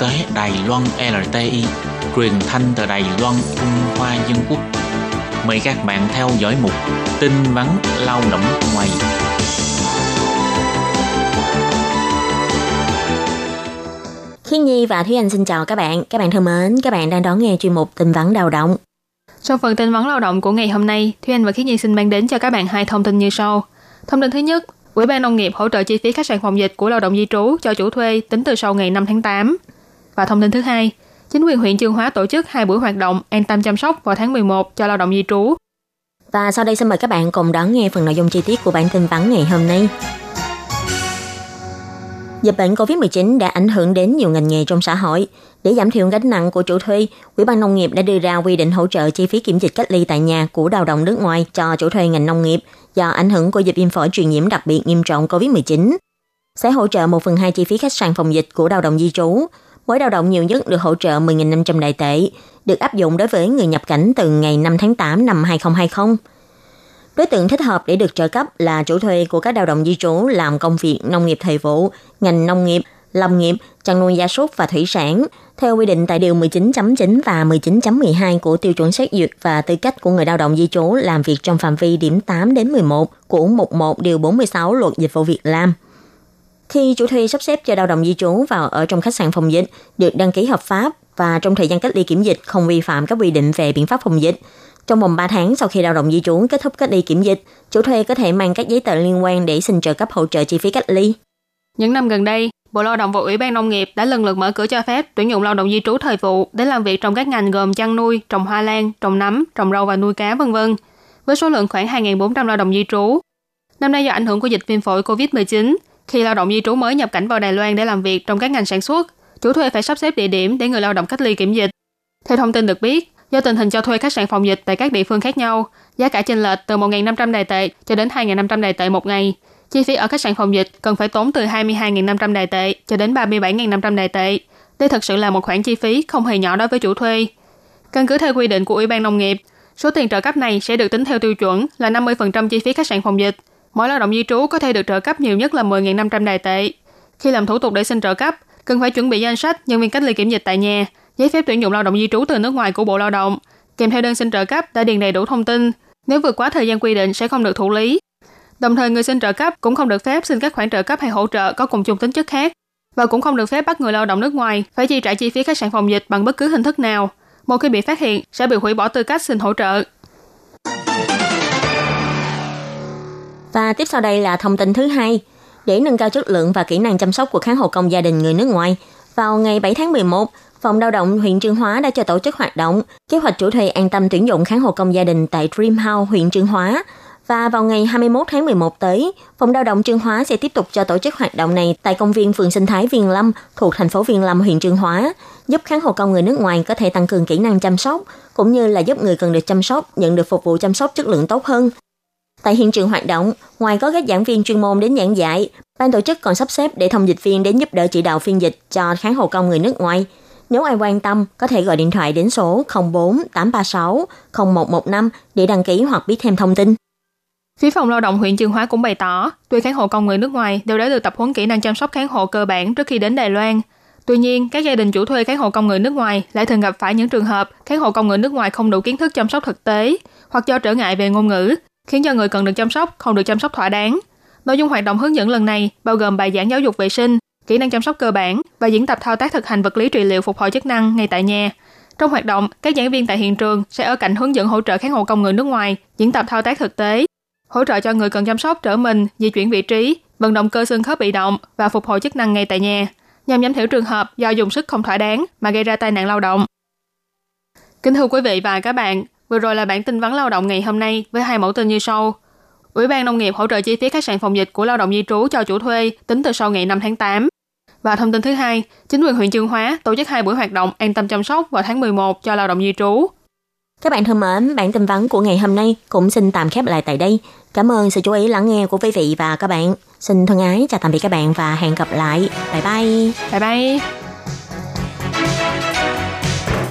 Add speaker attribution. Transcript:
Speaker 1: tế Đài Loan LTI, truyền thanh từ Đài Loan, Trung Hoa Dân Quốc. Mời các bạn theo dõi mục tin vắn lao động ngoài.
Speaker 2: Khiết Nhi và Thúy Anh xin chào các bạn. Các bạn thân mến, các bạn đang đón nghe chuyên mục tin vắn lao động.
Speaker 3: Trong phần tin vắn lao động của ngày hôm nay, Thúy Anh và Khiết Nhi xin mang đến cho các bạn hai thông tin như sau. Thông tin thứ nhất, Ủy ban Nông nghiệp hỗ trợ chi phí khách sạn phòng dịch của lao động di trú cho chủ thuê tính từ sau ngày 5 tháng 8. Và thông tin thứ hai, chính quyền huyện Chương Hóa tổ chức hai buổi hoạt động an tâm chăm sóc vào tháng 11 cho lao động di trú.
Speaker 2: Và sau đây xin mời các bạn cùng đón nghe phần nội dung chi tiết của bản tin vắn ngày hôm nay. Dịch bệnh COVID-19 đã ảnh hưởng đến nhiều ngành nghề trong xã hội. Để giảm thiểu gánh nặng của chủ thuê, Ủy ban Nông nghiệp đã đưa ra quy định hỗ trợ chi phí kiểm dịch cách ly tại nhà của lao động nước ngoài cho chủ thuê ngành nông nghiệp do ảnh hưởng của dịch viêm phổi truyền nhiễm đặc biệt nghiêm trọng COVID-19. Sẽ hỗ trợ 1 phần 2 chi phí khách sạn phòng dịch của lao động di trú. Mỗi lao động nhiều nhất được hỗ trợ 10.500 đại tệ, được áp dụng đối với người nhập cảnh từ ngày 5 tháng 8 năm 2020. Đối tượng thích hợp để được trợ cấp là chủ thuê của các lao động di trú làm công việc nông nghiệp thời vụ, ngành nông nghiệp, lâm nghiệp, chăn nuôi gia súc và thủy sản, theo quy định tại Điều 19.9 và 19.12 của tiêu chuẩn xét duyệt và tư cách của người lao động di trú làm việc trong phạm vi điểm 8 đến 11 của mục 1 Điều 46 Luật Dịch vụ Việc làm. Khi chủ thuê sắp xếp cho lao động di trú vào ở trong khách sạn phòng dịch, được đăng ký hợp pháp và trong thời gian cách ly kiểm dịch không vi phạm các quy định về biện pháp phòng dịch, trong vòng 3 tháng sau khi lao động di trú kết thúc cách ly kiểm dịch, chủ thuê có thể mang các giấy tờ liên quan để xin trợ cấp hỗ trợ chi phí cách ly.
Speaker 3: Những năm gần đây, Bộ Lao động và Ủy ban Nông nghiệp đã lần lượt mở cửa cho phép tuyển dụng lao động di trú thời vụ để làm việc trong các ngành gồm chăn nuôi, trồng hoa lan, trồng nấm, trồng rau và nuôi cá vân vân, với số lượng khoảng 2.400 lao động di trú. Năm nay do ảnh hưởng của dịch viêm phổi COVID-19, khi lao động di trú mới nhập cảnh vào Đài Loan để làm việc trong các ngành sản xuất, chủ thuê phải sắp xếp địa điểm để người lao động cách ly kiểm dịch. Theo thông tin được biết, do tình hình cho thuê khách sạn phòng dịch tại các địa phương khác nhau, giá cả chênh lệch từ 1.500 đài tệ cho đến 2.500 đài tệ một ngày, Chi phí ở khách sạn phòng dịch cần phải tốn từ 22.500 đài tệ cho đến 37.500 đài tệ. Đây thật sự là một khoản chi phí không hề nhỏ đối với chủ thuê. Căn cứ theo quy định của Ủy ban Nông nghiệp, số tiền trợ cấp này sẽ được tính theo tiêu chuẩn là 50% chi phí khách sạn phòng dịch. Mỗi lao động di trú có thể được trợ cấp nhiều nhất là 10.500 đài tệ. Khi làm thủ tục để xin trợ cấp, cần phải chuẩn bị danh sách nhân viên cách ly kiểm dịch tại nhà, giấy phép tuyển dụng lao động di trú từ nước ngoài của Bộ Lao động, kèm theo đơn xin trợ cấp đã điền đầy đủ thông tin. Nếu vượt quá thời gian quy định sẽ không được thụ lý. Đồng thời người xin trợ cấp cũng không được phép xin các khoản trợ cấp hay hỗ trợ có cùng chung tính chất khác và cũng không được phép bắt người lao động nước ngoài phải chi trả chi phí khách sạn phòng dịch bằng bất cứ hình thức nào. Một khi bị phát hiện sẽ bị hủy bỏ tư cách xin hỗ trợ.
Speaker 2: Và tiếp sau đây là thông tin thứ hai. Để nâng cao chất lượng và kỹ năng chăm sóc của kháng hộ công gia đình người nước ngoài, vào ngày 7 tháng 11, Phòng lao động huyện Trương Hóa đã cho tổ chức hoạt động kế hoạch chủ thuê an tâm tuyển dụng kháng hộ công gia đình tại Dream House huyện Trương Hóa và vào ngày 21 tháng 11 tới, Phòng lao động Trương Hóa sẽ tiếp tục cho tổ chức hoạt động này tại công viên phường sinh thái Viên Lâm thuộc thành phố Viên Lâm, huyện Trương Hóa, giúp kháng hộ công người nước ngoài có thể tăng cường kỹ năng chăm sóc, cũng như là giúp người cần được chăm sóc nhận được phục vụ chăm sóc chất lượng tốt hơn. Tại hiện trường hoạt động, ngoài có các giảng viên chuyên môn đến giảng dạy, ban tổ chức còn sắp xếp để thông dịch viên đến giúp đỡ chỉ đạo phiên dịch cho kháng hộ công người nước ngoài. Nếu ai quan tâm, có thể gọi điện thoại đến số 04 836 0115 để đăng ký hoặc biết thêm thông tin.
Speaker 3: Phía phòng lao động huyện trường Hóa cũng bày tỏ, tuy kháng hộ công người nước ngoài đều đã được tập huấn kỹ năng chăm sóc kháng hộ cơ bản trước khi đến Đài Loan. Tuy nhiên, các gia đình chủ thuê kháng hộ công người nước ngoài lại thường gặp phải những trường hợp kháng hộ công người nước ngoài không đủ kiến thức chăm sóc thực tế hoặc do trở ngại về ngôn ngữ, khiến cho người cần được chăm sóc không được chăm sóc thỏa đáng. Nội dung hoạt động hướng dẫn lần này bao gồm bài giảng giáo dục vệ sinh, kỹ năng chăm sóc cơ bản và diễn tập thao tác thực hành vật lý trị liệu phục hồi chức năng ngay tại nhà. Trong hoạt động, các giảng viên tại hiện trường sẽ ở cạnh hướng dẫn hỗ trợ khán hộ công người nước ngoài, diễn tập thao tác thực tế hỗ trợ cho người cần chăm sóc trở mình, di chuyển vị trí, vận động cơ xương khớp bị động và phục hồi chức năng ngay tại nhà, nhằm giảm thiểu trường hợp do dùng sức không thỏa đáng mà gây ra tai nạn lao động. Kính thưa quý vị và các bạn, vừa rồi là bản tin vắn lao động ngày hôm nay với hai mẫu tin như sau. Ủy ban Nông nghiệp hỗ trợ chi phí khách sạn phòng dịch của lao động di trú cho chủ thuê tính từ sau ngày 5 tháng 8. Và thông tin thứ hai, chính quyền huyện Chương Hóa tổ chức hai buổi hoạt động an tâm chăm sóc vào tháng 11 cho lao động di trú.
Speaker 2: Các bạn thân mến, bản tin vắn của ngày hôm nay cũng xin tạm khép lại tại đây. Cảm ơn sự chú ý lắng nghe của quý vị và các bạn. Xin thân ái chào tạm biệt các bạn và hẹn gặp lại. Bye bye.
Speaker 3: Bye bye.